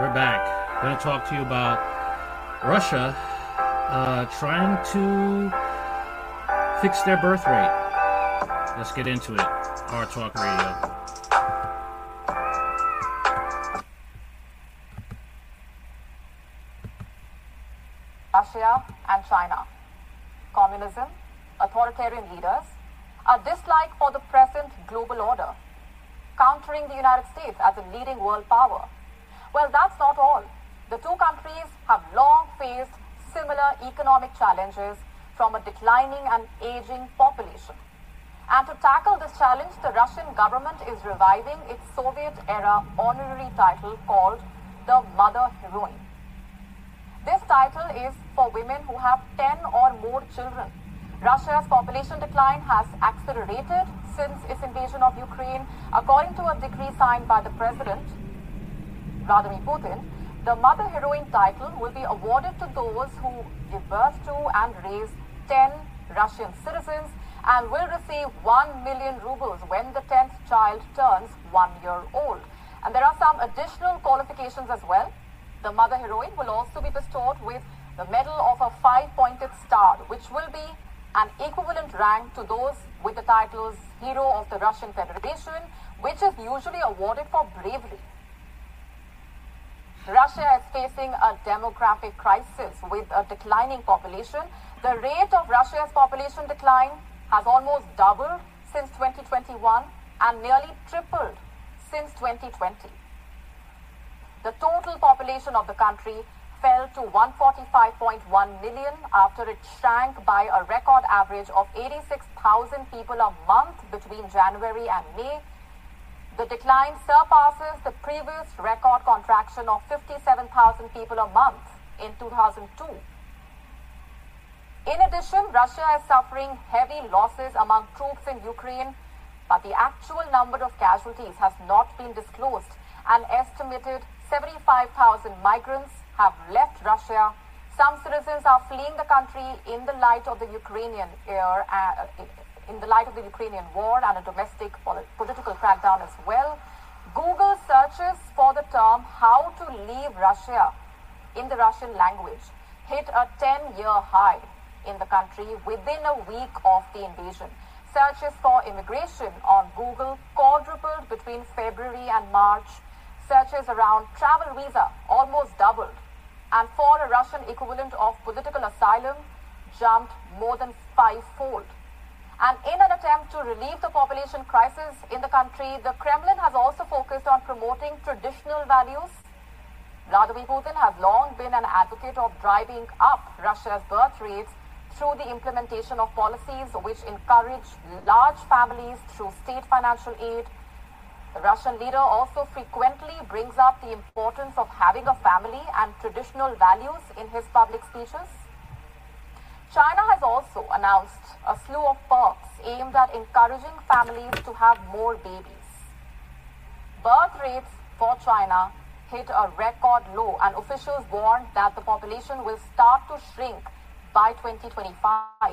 we're back. I'm Going to talk to you about Russia uh, trying to fix their birth rate. Let's get into it. Our Talk Radio. Russia and China. Communism, authoritarian leaders, a dislike for the present global order, countering the United States as a leading world power. Well, that's not all. The two countries have long faced similar economic challenges from a declining and aging population. And to tackle this challenge, the Russian government is reviving its Soviet era honorary title called the Mother Heroine. This title is for women who have 10 or more children. Russia's population decline has accelerated since its invasion of Ukraine, according to a decree signed by the president, Vladimir Putin. The Mother Heroine title will be awarded to those who give birth to and raise 10 Russian citizens and will receive 1 million rubles when the 10th child turns one year old. And there are some additional qualifications as well. The Mother Heroine will also be bestowed with the Medal of a Five-Pointed Star, which will be an equivalent rank to those with the titles Hero of the Russian Federation, which is usually awarded for bravery. Russia is facing a demographic crisis with a declining population. The rate of Russia's population decline has almost doubled since 2021 and nearly tripled since 2020. The total population of the country fell to 145.1 million after it shrank by a record average of 86,000 people a month between January and May. The decline surpasses the previous record contraction of 57,000 people a month in 2002. In addition, Russia is suffering heavy losses among troops in Ukraine, but the actual number of casualties has not been disclosed. An estimated 75,000 migrants have left Russia. Some citizens are fleeing the country in the light of the Ukrainian air, uh, in the light of the Ukrainian war and a domestic political crackdown as well. Google searches for the term how to leave Russia in the Russian language hit a 10 year high in the country within a week of the invasion. Searches for immigration on Google quadrupled between February and March. Searches around travel visa almost doubled. And for a Russian equivalent of political asylum, jumped more than fivefold. And in an attempt to relieve the population crisis in the country, the Kremlin has also focused on promoting traditional values. Vladimir Putin has long been an advocate of driving up Russia's birth rates through the implementation of policies which encourage large families through state financial aid. The Russian leader also frequently brings up the importance of having a family and traditional values in his public speeches. China has also announced a slew of perks aimed at encouraging families to have more babies. Birth rates for China hit a record low, and officials warned that the population will start to shrink by 2025.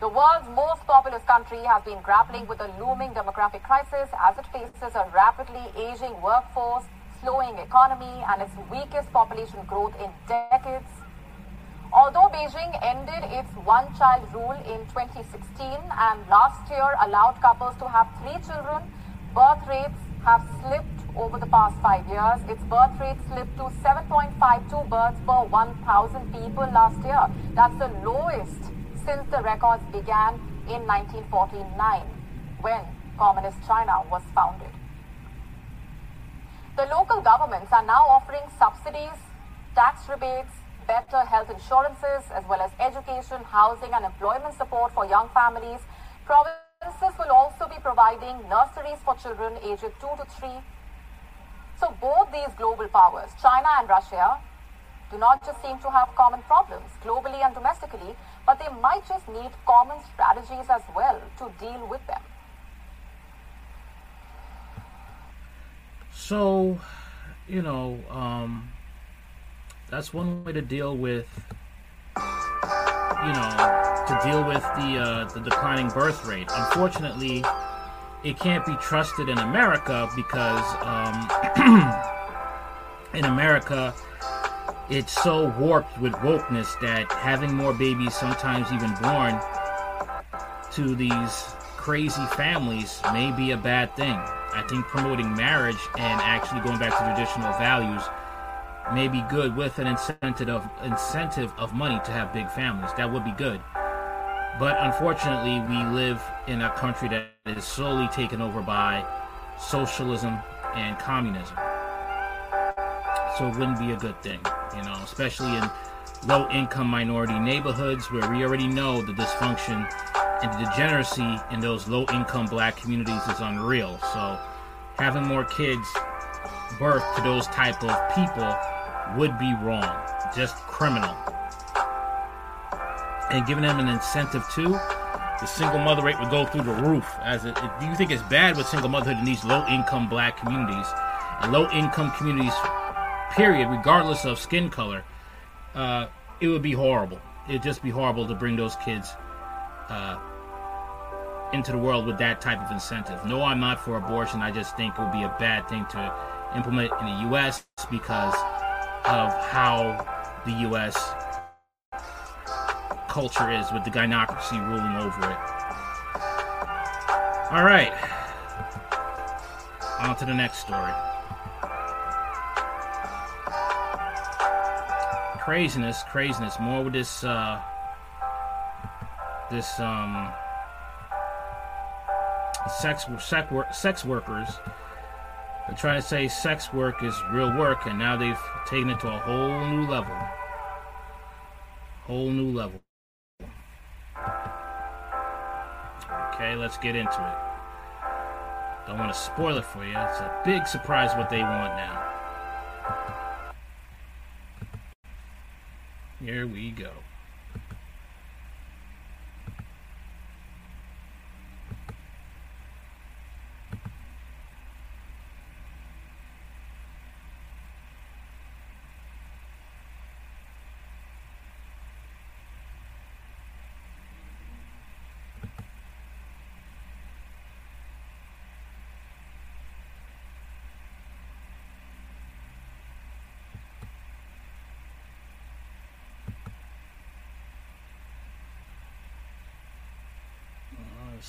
The world's most populous country has been grappling with a looming demographic crisis as it faces a rapidly aging workforce, slowing economy, and its weakest population growth in decades. Although Beijing ended its one child rule in 2016 and last year allowed couples to have three children, birth rates have slipped over the past five years. Its birth rate slipped to 7.52 births per 1,000 people last year. That's the lowest since the records began in 1949 when Communist China was founded. The local governments are now offering subsidies, tax rebates, better health insurances, as well as education, housing, and employment support for young families. Provinces will also be providing nurseries for children aged 2 to 3. So both these global powers, China and Russia, do not just seem to have common problems globally and domestically, but they might just need common strategies as well to deal with them. So, you know, um, that's one way to deal with you know to deal with the uh, the declining birth rate. Unfortunately, it can't be trusted in America because um, in America, it's so warped with wokeness that having more babies, sometimes even born to these crazy families, may be a bad thing. I think promoting marriage and actually going back to traditional values may be good with an incentive of incentive of money to have big families. That would be good. But unfortunately, we live in a country that is slowly taken over by socialism and communism. So it wouldn't be a good thing, you know, especially in low income minority neighborhoods where we already know the dysfunction and the degeneracy in those low income black communities is unreal. So having more kids birth to those type of people would be wrong, just criminal. And giving them an incentive too, the single mother rate would go through the roof. As it, do you think it's bad with single motherhood in these low income black communities and low income communities, period, regardless of skin color? Uh, it would be horrible. It'd just be horrible to bring those kids uh, into the world with that type of incentive. No, I'm not for abortion. I just think it would be a bad thing to implement in the U.S. because of how the U.S. culture is with the gynocracy ruling over it. All right, on to the next story. Craziness, craziness. More with this, uh, this um, sex sex, sex workers they're trying to say sex work is real work, and now they've taken it to a whole new level. Whole new level. Okay, let's get into it. Don't want to spoil it for you. It's a big surprise what they want now. Here we go.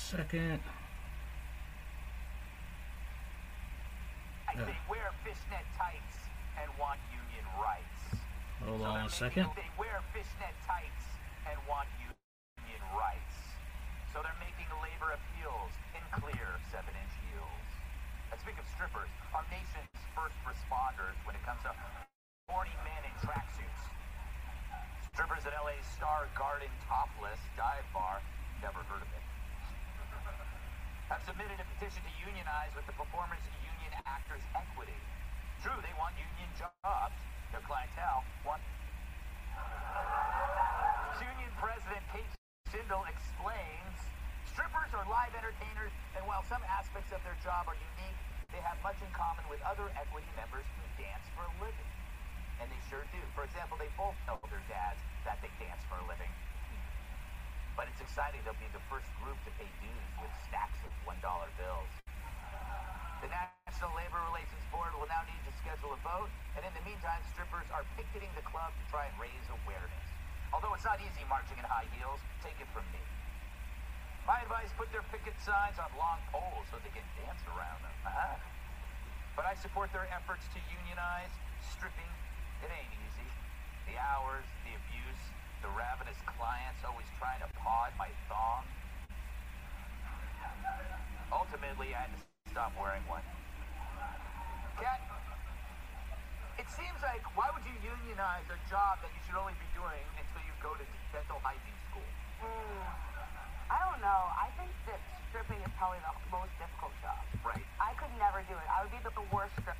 Second. I they wear fishnet tights and want union rights. Hold so on a second. They wear fishnet tights and want union rights. So they're making labor appeals in clear seven-inch heels. And speak of strippers, our nation's first responders when it comes to horny men in tracksuits. Strippers at LA's Star Garden Topless Dive Bar, never heard of it have submitted a petition to unionize with the Performance Union Actors Equity. True, they want union jobs. Their clientele want... Union President Kate Shindle explains, strippers are live entertainers, and while some aspects of their job are unique, they have much in common with other equity members who dance for a living. And they sure do. For example, they both tell their dads that they dance for a living. But it's exciting they'll be the first group to pay dues with stacks of $1 bills. The National Labor Relations Board will now need to schedule a vote, and in the meantime, strippers are picketing the club to try and raise awareness. Although it's not easy marching in high heels, take it from me. My advice, put their picket signs on long poles so they can dance around them. Uh-huh. But I support their efforts to unionize. Stripping, it ain't easy. The hours, the abuse, the ravenous clients always trying to paw at my thong. Ultimately, I had to stop wearing one. Cat, it seems like why would you unionize a job that you should only be doing until you go to dental hygiene school? Mm, I don't know. I think that stripping is probably the most difficult job. Right. I could never do it. I would be the worst stripper.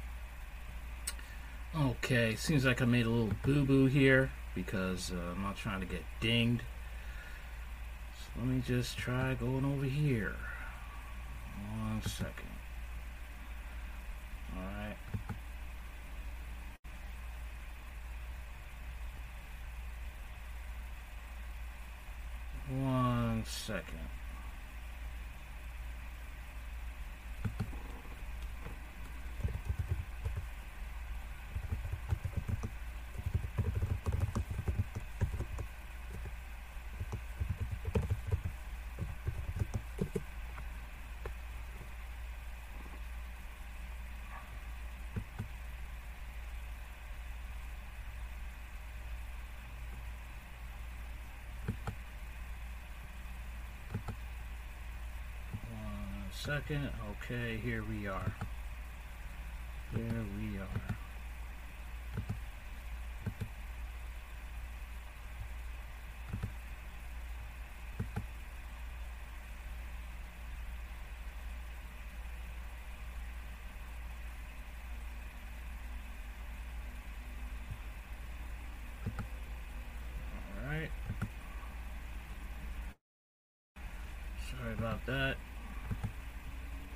Okay, seems like I made a little boo-boo here because uh, I'm not trying to get dinged. So let me just try going over here. One second. Alright. One second. Second. Okay, here we are. Here we are. All right. Sorry about that.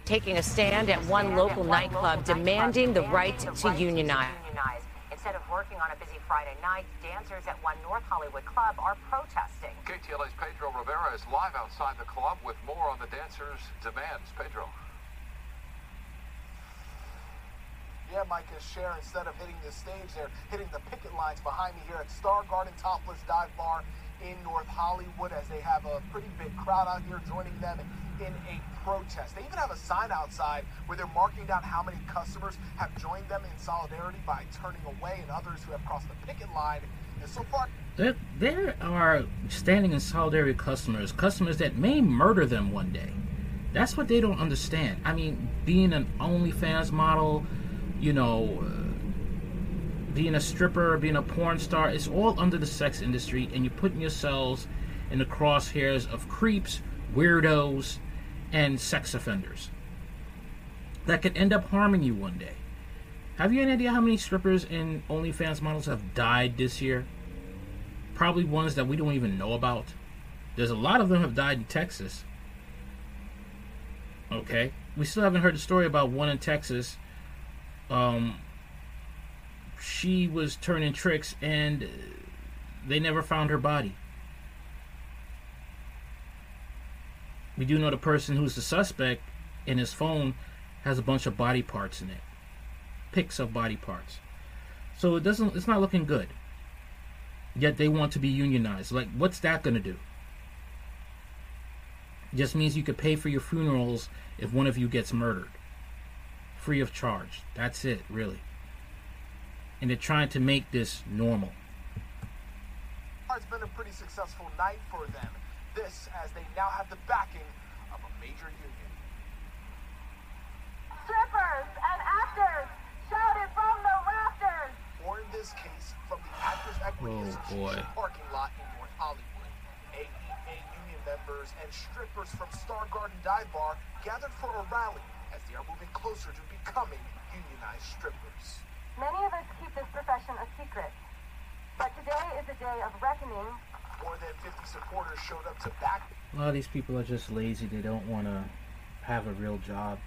Taking a stand at one local nightclub demanding the right to unionize. Instead of working on a busy Friday night, dancers at one North Hollywood club are protesting. KTLA's Pedro Rivera is live outside the club with more on the dancers' demands. Pedro. Yeah, Mike and Cher, instead of hitting the stage, they're hitting the picket lines behind me here at Star Garden Topless Dive Bar in North Hollywood as they have a pretty big crowd out here joining them in a protest. They even have a sign outside where they're marking down how many customers have joined them in solidarity by turning away and others who have crossed the picket line. And so far, There, there are standing in solidarity customers, customers that may murder them one day. That's what they don't understand. I mean, being an OnlyFans model, you know, uh, being a stripper, being a porn star, it's all under the sex industry, and you're putting yourselves in the crosshairs of creeps, weirdos, and sex offenders that could end up harming you one day. Have you any idea how many strippers and OnlyFans models have died this year? Probably ones that we don't even know about. There's a lot of them have died in Texas. Okay, we still haven't heard the story about one in Texas. Um, she was turning tricks and they never found her body. We do know the person who's the suspect in his phone has a bunch of body parts in it. Pics of body parts. So it doesn't it's not looking good. Yet they want to be unionized. Like what's that going to do? It Just means you could pay for your funerals if one of you gets murdered. Free of charge. That's it, really. And they're trying to make this normal. it's been a pretty successful night for them. This as they now have the backing of a major union. Strippers and actors shouted from the rafters. Or in this case, from the Actors Equity Oh, Association boy. parking lot in North Hollywood. AEA union members and strippers from Star Garden Dive Bar gathered for a rally as they are moving closer to becoming unionized strippers. Many of us keep this profession a secret. But today is a day of reckoning More than 50 supporters showed up to back A lot of these people are just lazy. They don't want to have a real job.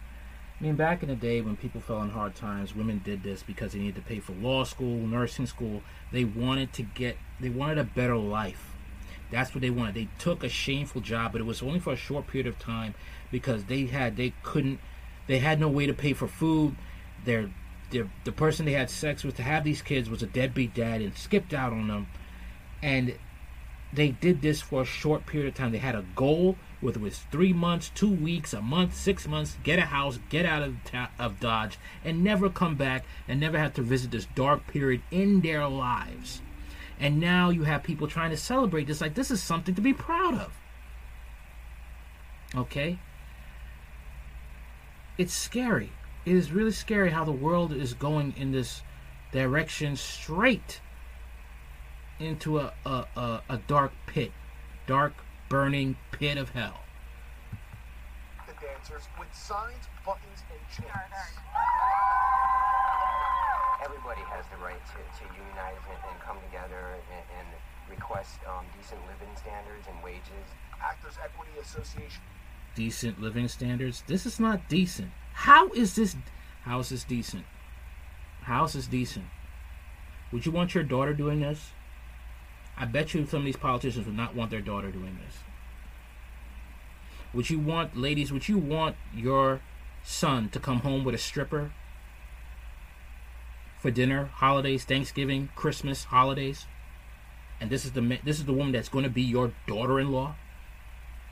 I mean, back in the day when people fell in hard times, women did this because they needed to pay for law school, nursing school. They wanted to get, they wanted a better life. That's what they wanted. They took a shameful job, but it was only for a short period of time because they had, they couldn't, they had no way to pay for food. Their, their, the person they had sex with to have these kids was a deadbeat dad and skipped out on them. And they did this for a short period of time. They had a goal, whether it was three months, two weeks, a month, six months, get a house, get out of ta- of Dodge, and never come back, and never have to visit this dark period in their lives. And now you have people trying to celebrate this like this is something to be proud of. Okay? It's scary. It is really scary how the world is going in this direction straight into a, a, a, a dark pit, dark, burning pit of hell. the dancers with signs, buttons, and chains. everybody has the right to, to unionize and, and come together and, and request um, decent living standards and wages. Actors Equity Association Decent living standards. This is not decent. How is this? How is this decent? How is this decent? Would you want your daughter doing this? I bet you some of these politicians would not want their daughter doing this. Would you want, ladies, would you want your son to come home with a stripper for dinner, holidays, Thanksgiving, Christmas, holidays? And this is the this is the woman that's going to be your daughter-in-law?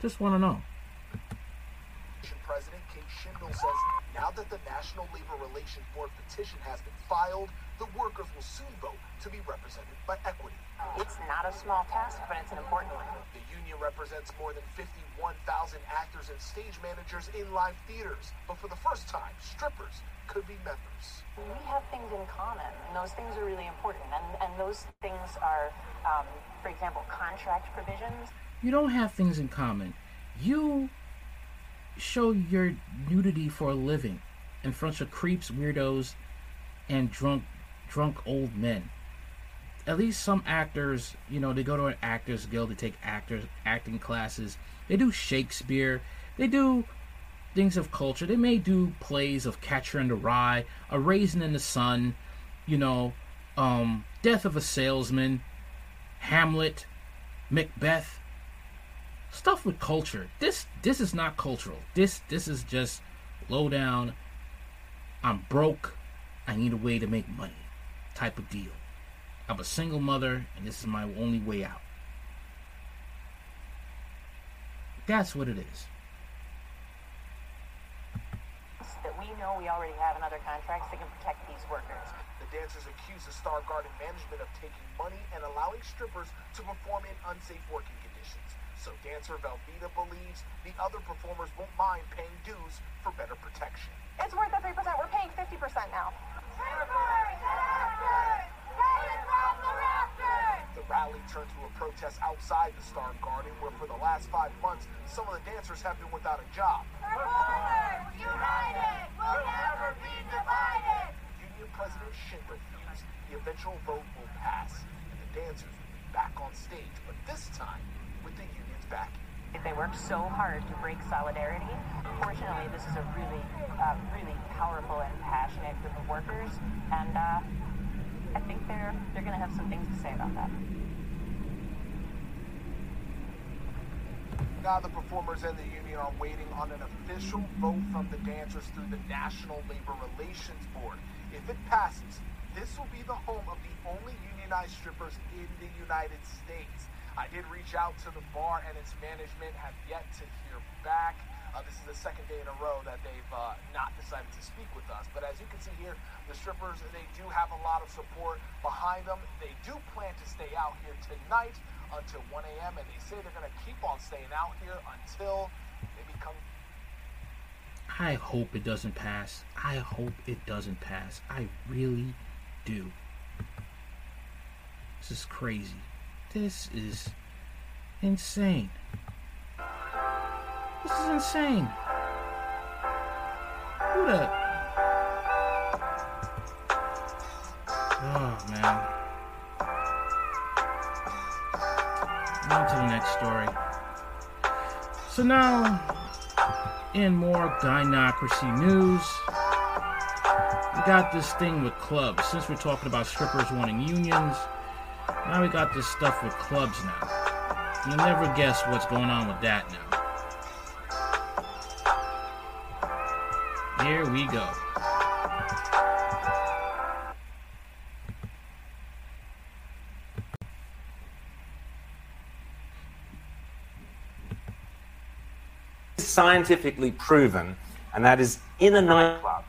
Just want to know. President Kate Shindle says now that the National Labor Relations Board petition has been filed, the workers will soon vote to be represented by equity. It's not a small task, but it's an important one. The union represents more than 51,000 actors and stage managers in live theaters. But for the first time, strippers could be members. We have things in common, and those things are really important. And, and those things are, um, for example, contract provisions. You don't have things in common. You show your nudity for a living in front of creeps, weirdos, and drunk, drunk old men. At least some actors, you know, they go to an actors guild, they take actors acting classes. They do Shakespeare. They do things of culture. They may do plays of Catcher in the Rye, A Raisin in the Sun, you know, um, Death of a Salesman, Hamlet, Macbeth. Stuff with culture. This this is not cultural. This this is just low down. I'm broke. I need a way to make money. Type of deal. I'm a single mother, and this is my only way out. That's what it is. That we know we already have in other contracts that can protect these workers. The dancers accuse the Star Garden management of taking money and allowing strippers to perform in unsafe working conditions. So dancer Velveeta believes the other performers won't mind paying dues for better protection. It's worth the 3%. We're paying 50% now. The rally turned to a protest outside the Star Garden, where for the last five months, some of the dancers have been without a job. Performers, united! We'll never be divided! Union President Shin refused. The eventual vote will pass, and the dancers will be back on stage, but this time with the union's backing. They work so hard to break solidarity. Fortunately, this is a really, uh, really powerful and passionate group of workers, and uh, I think they're they're going to have some things to say about that. Now the performers and the union are waiting on an official vote from the dancers through the National Labor Relations Board. If it passes, this will be the home of the only unionized strippers in the United States. I did reach out to the bar and its management, have yet to hear back. Uh, this is the second day in a row that they've uh, not decided to speak with us. But as you can see here, the strippers, they do have a lot of support behind them. They do plan to stay out here tonight until 1 a.m. And they say they're going to keep on staying out here until they become. I hope it doesn't pass. I hope it doesn't pass. I really do. This is crazy. This is insane. This is insane. Who the? Oh man. On to the next story. So now, in more gynocracy news, we got this thing with clubs. Since we're talking about strippers wanting unions, now we got this stuff with clubs now. You'll never guess what's going on with that now. Here we go. scientifically proven, and that is in a nightclub,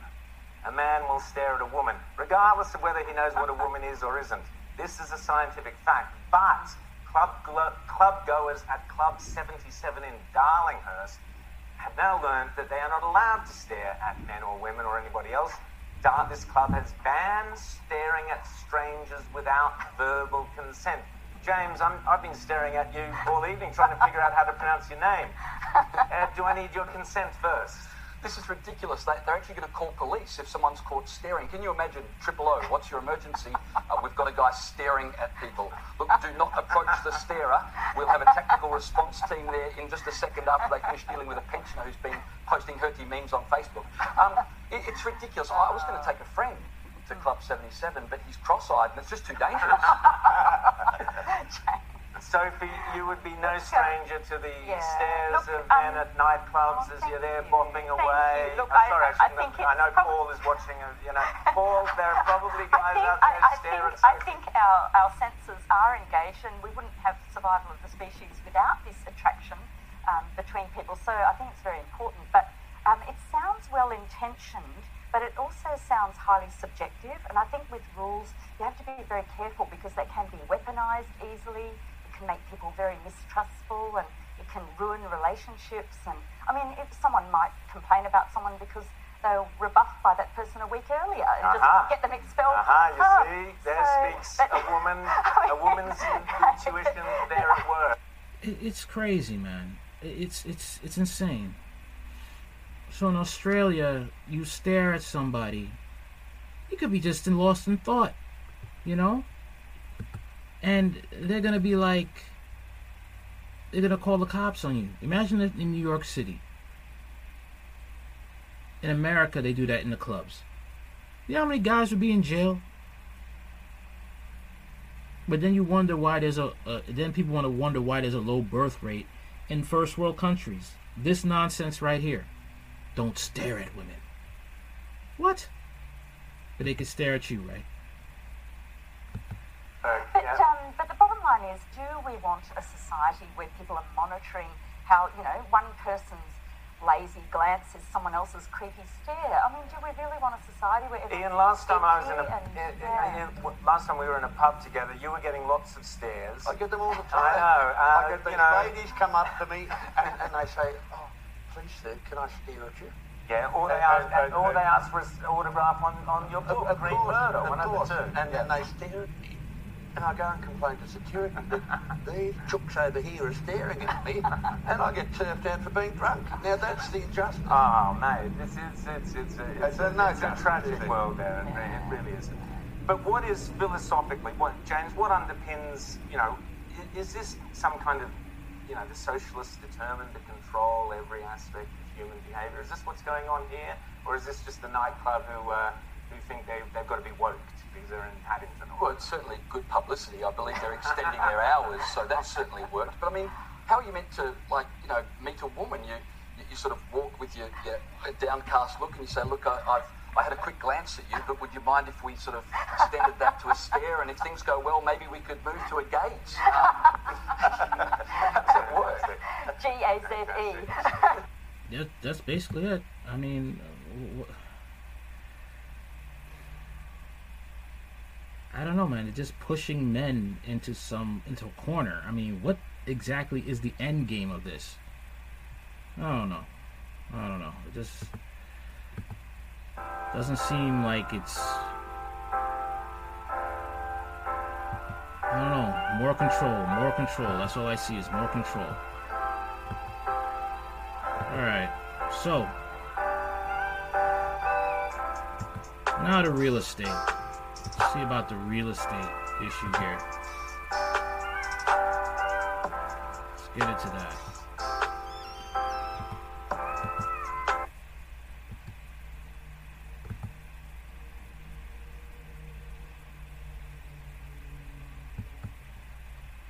a man will stare at a woman, regardless of whether he knows what a woman is or isn't. This is a scientific fact. But club, club goers at Club 77 in Darlinghurst have now learned that they are not allowed to stare at men or women or anybody else. This club has banned staring at strangers without verbal consent. James, i have been staring at you all evening trying to figure out how to pronounce your name. Uh, do I need your consent first? This is ridiculous. They, are actually going to call police if someone's caught staring. Can you imagine? Triple O, what's your emergency? Uh, we've got a guy staring at people. Look, do not approach the starer. We'll have a tactical response team there in just a second after they finish dealing with a pensioner who's been posting hurty memes on Facebook. Um, it, it's ridiculous. I was going to take a friend to Club 77, but he's cross-eyed and it's just too dangerous. Sophie, you would be no stranger to the yeah. stares Look, of um, men at nightclubs oh, as you're there bopping away. Look, I'm sorry, I, I, think I know Paul is watching. You know, Paul, there are probably guys think, out there I, stare think, at Sophie. I think our, our senses are engaged, and we wouldn't have survival of the species without this attraction um, between people. So I think it's very important. But um, it sounds well intentioned but it also sounds highly subjective. And I think with rules, you have to be very careful because they can be weaponized easily. It can make people very mistrustful and it can ruin relationships. And I mean, if someone might complain about someone because they were rebuffed by that person a week earlier and Aha. just uh-huh. get them expelled. Aha, uh-huh, from you club. see, there So- speaks but- a woman, a woman's intuition there at work. It's crazy, man. It's it's it's insane. So in Australia, you stare at somebody, you could be just in lost in thought, you know, and they're gonna be like, they're gonna call the cops on you. Imagine it in New York City. In America, they do that in the clubs. You know how many guys would be in jail? But then you wonder why there's a. Then people want to wonder why there's a low birth rate in first world countries. This nonsense right here. Don't stare at women. What? But they can stare at you, right? But, um, but the bottom line is, do we want a society where people are monitoring how, you know, one person's lazy glance is someone else's creepy stare? I mean, do we really want a society where everyone's Ian, last time I was in a, and- in- yeah. Ian, last time we were in a pub together, you were getting lots of stares. I get them all the I time. know. Uh, I get these you know, ladies come up to me and, and they say, "Oh, please, sir, can I stare at you?" Yeah, all they And- asked, and- and all and- they asked was autograph on, on your book, Of Green course, Murder, of one of course. the two. And, and they stare at me. And I go and complain to security that these chooks over here are staring at me, and I get turfed out for being drunk. Now that's the injustice. Oh, mate, it's it's it's it's a, it's a, no it's a tragic is world there. It re- It really is. But what is philosophically, what James? What underpins? You know, i- is this some kind of, you know, the socialists determined to control every aspect of human behaviour? Is this what's going on here, or is this just the nightclub who uh, who think they they've got to be woke because they're in Paddington? Well, it's certainly good publicity. I believe they're extending their hours, so that certainly worked. But I mean, how are you meant to, like, you know, meet a woman? You you, you sort of walk with your, your downcast look and you say, look, I, I've I had a quick glance at you, but would you mind if we sort of extended that to a stare? And if things go well, maybe we could move to a gaze. Um, does that work? G A Z E. That, that's basically it. I mean, uh, wh- I don't know, man. It's just pushing men into some into a corner. I mean, what exactly is the end game of this? I don't know. I don't know. It just doesn't seem like it's. I don't know. More control. More control. That's all I see is more control. Alright, so now the real estate. Let's see about the real estate issue here. Let's get into that.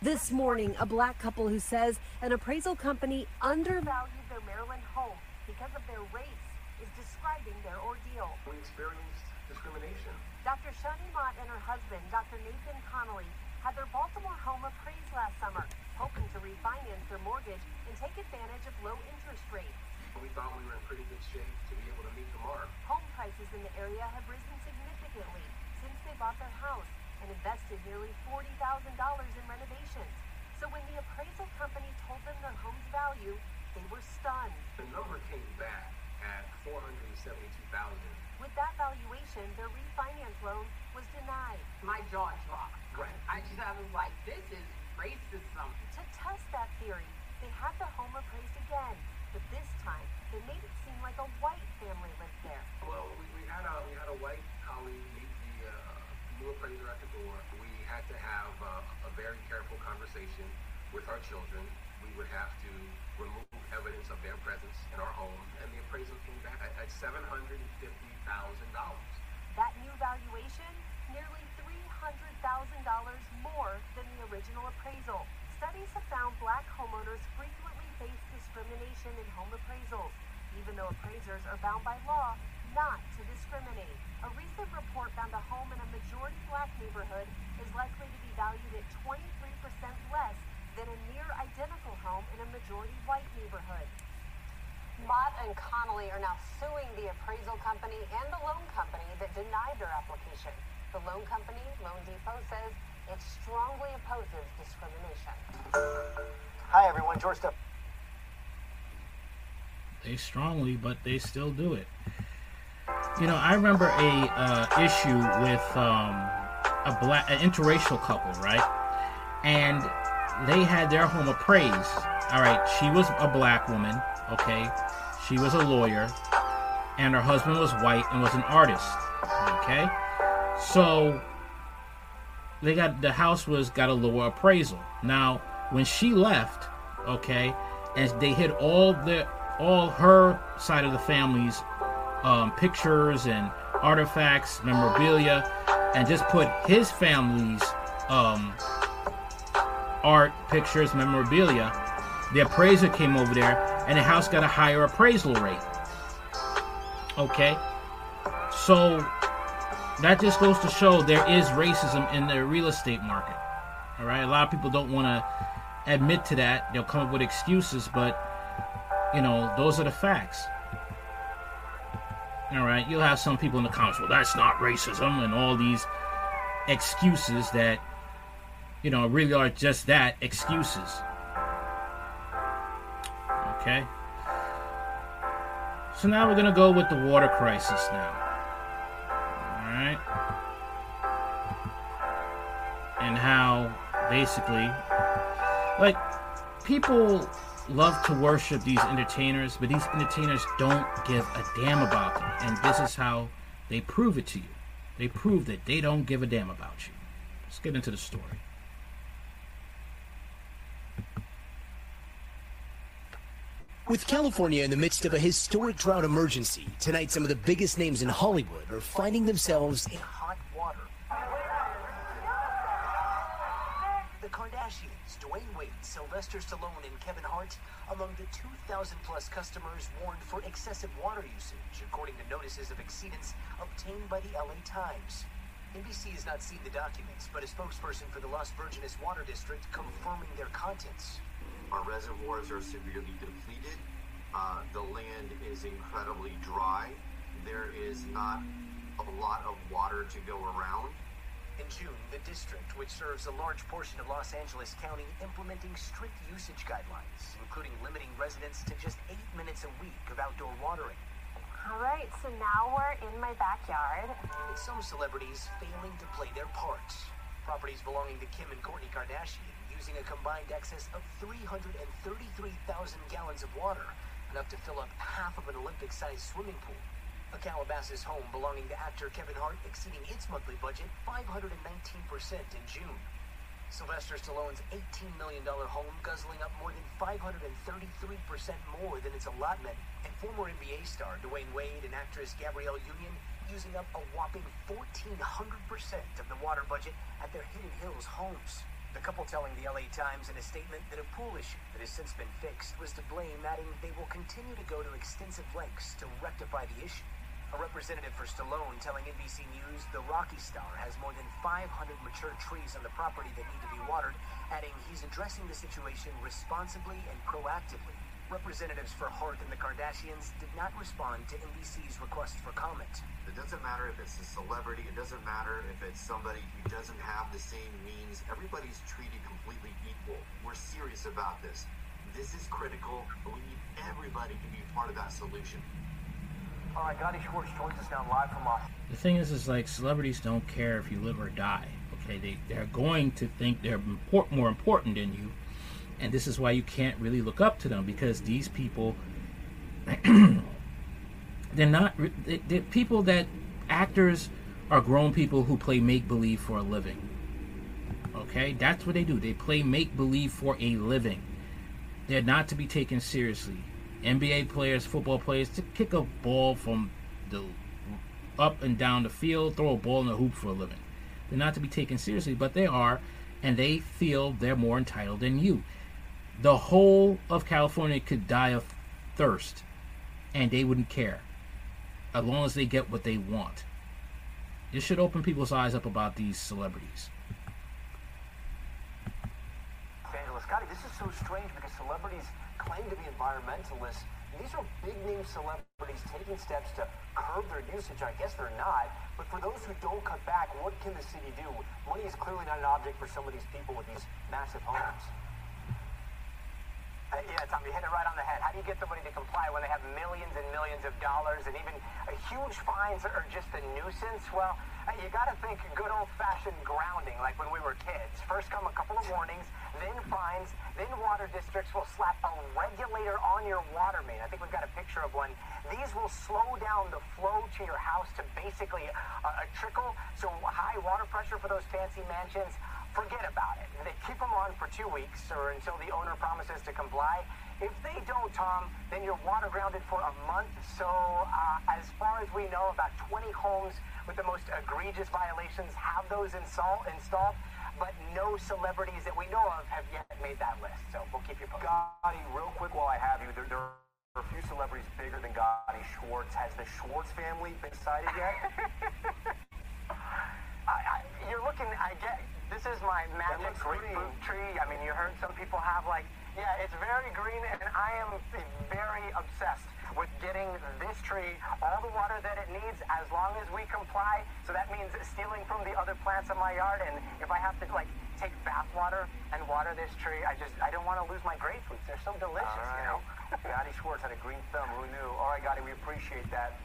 This morning, a black couple who says an appraisal company undervalued their Maryland home because of their race is describing their ordeal. We experienced discrimination. Dr. Shani Mott and her husband, Dr. Nathan Connolly, had their Baltimore home appraised last summer, hoping to refinance their mortgage and take advantage of low interest rates. We thought we were in pretty good shape to be able to meet the mark. Home prices in the area have risen significantly since they bought their house and invested nearly $40,000 in renovations. So when the appraisal company told them their home's value, they were stunned. The number came back at 472000 With that valuation, their refinance loan was denied. My jaw dropped. Right. I just I was like, this is racism. To test that theory, they had the home appraised again, but this time they made it seem like a white family lived there. Well, we, we had a we had a white colleague meet the uh, new appraiser at the door. We had to have uh, a very careful conversation with our children. We would have to remove evidence of their presence in our home, and the appraisal came back at, at seven hundred and fifty thousand dollars. That new valuation, nearly $300,000 more than the original appraisal. Studies have found black homeowners frequently face discrimination in home appraisals, even though appraisers are bound by law not to discriminate. A recent report found a home in a majority black neighborhood is likely to be valued at 23% less than a near identical home in a majority white neighborhood. Mott and Connolly are now suing the appraisal company and the loan company that denied their application. The loan company, loanDepot, says it strongly opposes discrimination. Hi, everyone. George Steph. They strongly, but they still do it. You know, I remember a uh, issue with um, a black, an interracial couple, right? And they had their home appraised. All right, she was a black woman, okay? She was a lawyer, and her husband was white and was an artist, okay? So they got the house was got a lower appraisal. Now, when she left, okay, and they hid all the all her side of the family's um, pictures and artifacts, memorabilia, and just put his family's um, art, pictures, memorabilia. The appraiser came over there, and the house got a higher appraisal rate. Okay, so that just goes to show there is racism in the real estate market. All right, a lot of people don't want to admit to that. They'll come up with excuses, but you know, those are the facts. All right, you'll have some people in the comments, well, that's not racism, and all these excuses that, you know, really are just that excuses. Okay? So now we're going to go with the water crisis now. All right? And how basically, like, people love to worship these entertainers, but these entertainers don't give a damn about them. And this is how they prove it to you. They prove that they don't give a damn about you. Let's get into the story. With California in the midst of a historic drought emergency, tonight some of the biggest names in Hollywood are finding themselves in hot water. The Kardashians, Dwyane Wade, Sylvester Stallone, and Kevin Hart among the 2,000 plus customers warned for excessive water usage, according to notices of exceedance obtained by the LA Times. NBC has not seen the documents, but a spokesperson for the Las Virgenes Water District confirming their contents. Our reservoirs are severely depleted. Uh, the land is incredibly dry. There is not a lot of water to go around. In June, the district, which serves a large portion of Los Angeles County, implementing strict usage guidelines, including limiting residents to just eight minutes a week of outdoor watering. All right, so now we're in my backyard. With some celebrities failing to play their part. Properties belonging to Kim and Kourtney Kardashian using a combined excess of 333,000 gallons of water, enough to fill up half of an Olympic-sized swimming pool. A Calabasas home belonging to actor Kevin Hart exceeding its monthly budget 519% in June. Sylvester Stallone's $18 million home guzzling up more than 533% more than its allotment, and former NBA star Dwyane Wade and actress Gabrielle Union using up a whopping 1,400% of the water budget at their Hidden Hills homes. The couple telling the LA Times in a statement that a pool issue that has since been fixed was to blame, adding they will continue to go to extensive lengths to rectify the issue. A representative for Stallone telling NBC News the Rocky Star has more than 500 mature trees on the property that need to be watered, adding he's addressing the situation responsibly and proactively. Representatives for Hart and the Kardashians did not respond to NBC's request for comment. It doesn't matter if it's a celebrity, it doesn't matter if it's somebody who doesn't have the same means. Everybody's treated completely equal. We're serious about this. This is critical, but we need everybody to be part of that solution. All right, Gotti Schwartz joins us now live from Los. The thing is, is like celebrities don't care if you live or die. Okay, they they're going to think they're import, more important than you, and this is why you can't really look up to them because these people, they're not they, they're people that actors are grown people who play make believe for a living. Okay, that's what they do. They play make believe for a living. They're not to be taken seriously. NBA players, football players, to kick a ball from the up and down the field, throw a ball in the hoop for a living. They're not to be taken seriously, but they are, and they feel they're more entitled than you. The whole of California could die of thirst, and they wouldn't care, as long as they get what they want. This should open people's eyes up about these celebrities. Scotty, this is so strange because celebrities claim to be environmentalists, these are big name celebrities taking steps to curb their usage. I guess they're not. But for those who don't cut back, what can the city do? Money is clearly not an object for some of these people with these massive homes. Uh, yeah, Tom, you hit it right on the head. How do you get somebody to comply when they have millions and millions of dollars and even uh, huge fines are just a nuisance? Well, uh, you got to think good old-fashioned grounding, like when we were kids. First come a couple of warnings, then fines, then water districts will slap a regulator on your water main. I think we've got a picture of one. These will slow down the flow to your house to basically a, a trickle. So high water pressure for those fancy mansions forget about it. They keep them on for two weeks or until the owner promises to comply. If they don't, Tom, then you're water grounded for a month. So, uh, as far as we know, about 20 homes with the most egregious violations have those install, installed, but no celebrities that we know of have yet made that list. So, we'll keep you posted. Gadi, real quick while I have you, there, there are a few celebrities bigger than Gadi Schwartz. Has the Schwartz family been cited yet? I, I, you're looking, I get, this is my magic grapefruit tree. I mean, you heard some people have like, yeah, it's very green, and I am very obsessed with getting this tree all the water that it needs as long as we comply. So that means stealing from the other plants in my yard, and if I have to like take bath water and water this tree, I just I don't want to lose my grapefruits. They're so delicious, you know. Gadi Schwartz had a green thumb. Who knew? All right, Gadi, we appreciate that.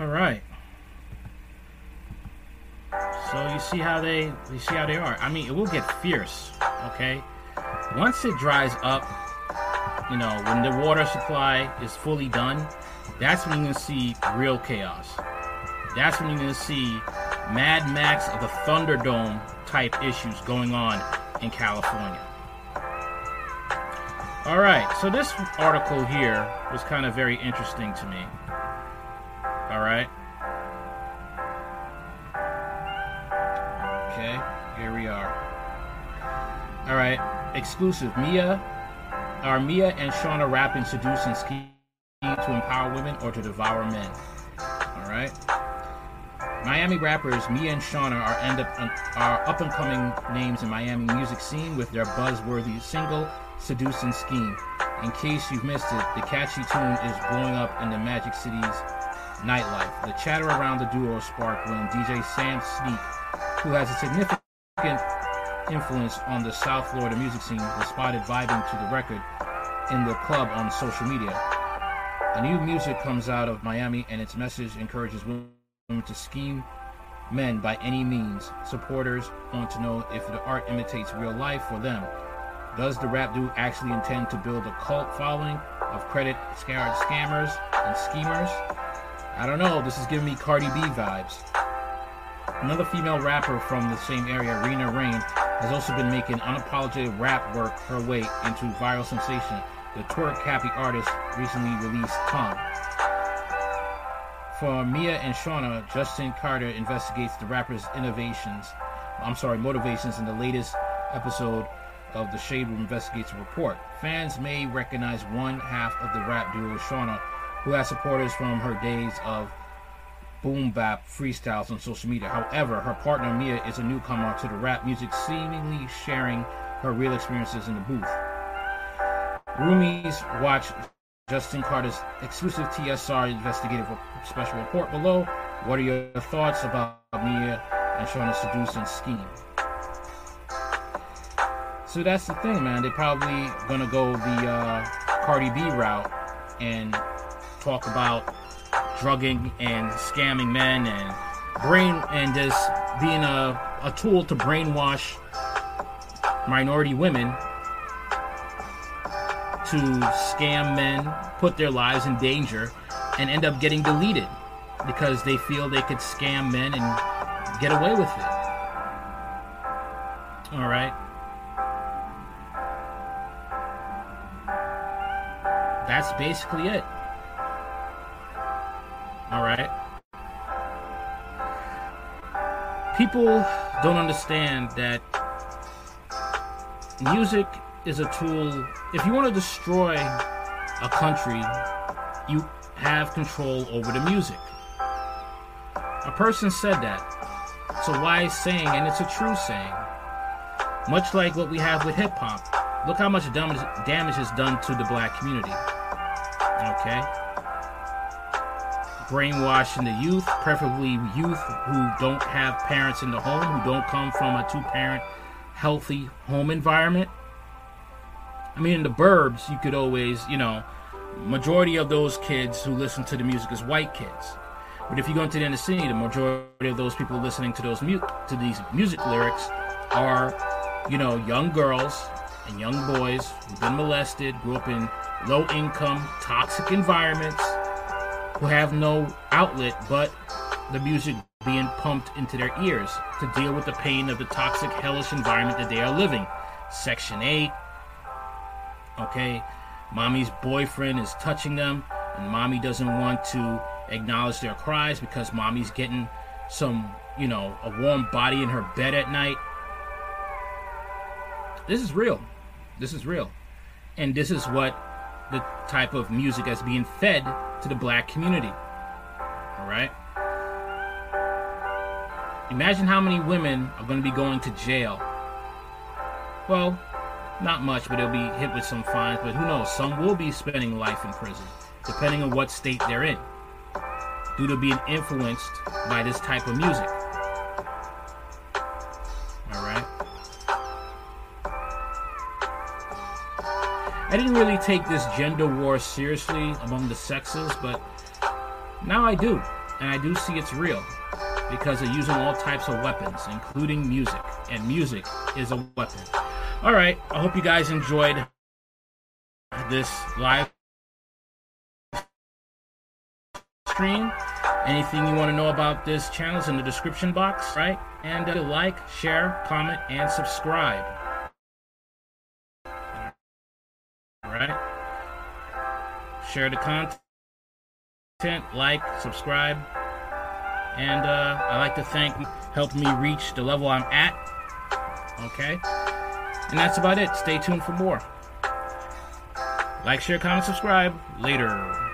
All right. So you see how they you see how they are. I mean, it will get fierce, okay? Once it dries up, you know, when the water supply is fully done, that's when you're gonna see real chaos. That's when you're gonna see Mad Max of the Thunderdome type issues going on in California. All right, so this article here was kind of very interesting to me. All right. All right, exclusive. Mia, are Mia and Shauna rapping, seduce, and scheme to empower women or to devour men? All right. Miami rappers Mia and Shauna are end up um, are up and coming names in Miami music scene with their buzzworthy single "Seduce and Scheme." In case you've missed it, the catchy tune is blowing up in the Magic City's nightlife. The chatter around the duo sparked when DJ Sam Sneak who has a significant influence on the South Florida music scene, was spotted vibing to the record in the club on social media. A new music comes out of Miami, and its message encourages women to scheme men by any means. Supporters want to know if the art imitates real life for them. Does the rap dude actually intend to build a cult following of credit scared scammers and schemers? I don't know. This is giving me Cardi B vibes. Another female rapper from the same area, Rena Rain, has also been making unapologetic rap work her way into viral sensation. The twerk happy artist recently released Tongue. For Mia and Shauna, Justin Carter investigates the rapper's innovations, I'm sorry, motivations in the latest episode of the Shade Room Investigates report. Fans may recognize one half of the rap duo Shauna, who has supporters from her days of boom bap freestyles on social media. However, her partner Mia is a newcomer to the rap music, seemingly sharing her real experiences in the booth. Roomies watch Justin Carter's exclusive TSR investigative special report below. What are your thoughts about Mia and Shauna's seducing scheme? So that's the thing, man. They're probably gonna go the uh, Cardi B route and talk about drugging and scamming men and brain and just being a, a tool to brainwash minority women to scam men, put their lives in danger, and end up getting deleted because they feel they could scam men and get away with it. All right. That's basically it. All right. People don't understand that music is a tool. If you want to destroy a country, you have control over the music. A person said that. It's a wise saying, and it's a true saying. Much like what we have with hip hop. look how much damage damage is done to the black community. Okay, brainwashing the youth, preferably youth who don't have parents in the home, who don't come from a two-parent, healthy home environment. I mean, in the burbs, you could always, you know, majority of those kids who listen to the music is white kids. But if you go into the inner city, the majority of those people listening to those mu- to these music lyrics are, you know, young girls and young boys who've been molested, grew up in low-income, toxic environments, who have no outlet but the music being pumped into their ears to deal with the pain of the toxic, hellish environment that they are living. Section 8, okay, mommy's boyfriend is touching them, and mommy doesn't want to acknowledge their cries because mommy's getting some, you know, a warm body in her bed at night. This is real. This is real. And this is what the type of music that's being fed to the black community. All right? Imagine how many women are going to be going to jail. Well, not much, but they'll be hit with some fines. But who knows? Some will be spending life in prison, depending on what state they're in, due to being influenced by this type of music. I didn't really take this gender war seriously among the sexes, but now I do, and I do see it's real because they're using all types of weapons, including music, and music is a weapon. All right, I hope you guys enjoyed this live stream. Anything you want to know about this channel is in the description box, right? And uh, like, share, comment, and subscribe. Right. Share the content, like, subscribe, and uh, I like to thank helped me reach the level I'm at. Okay. And that's about it. Stay tuned for more. Like, share, comment, subscribe. Later.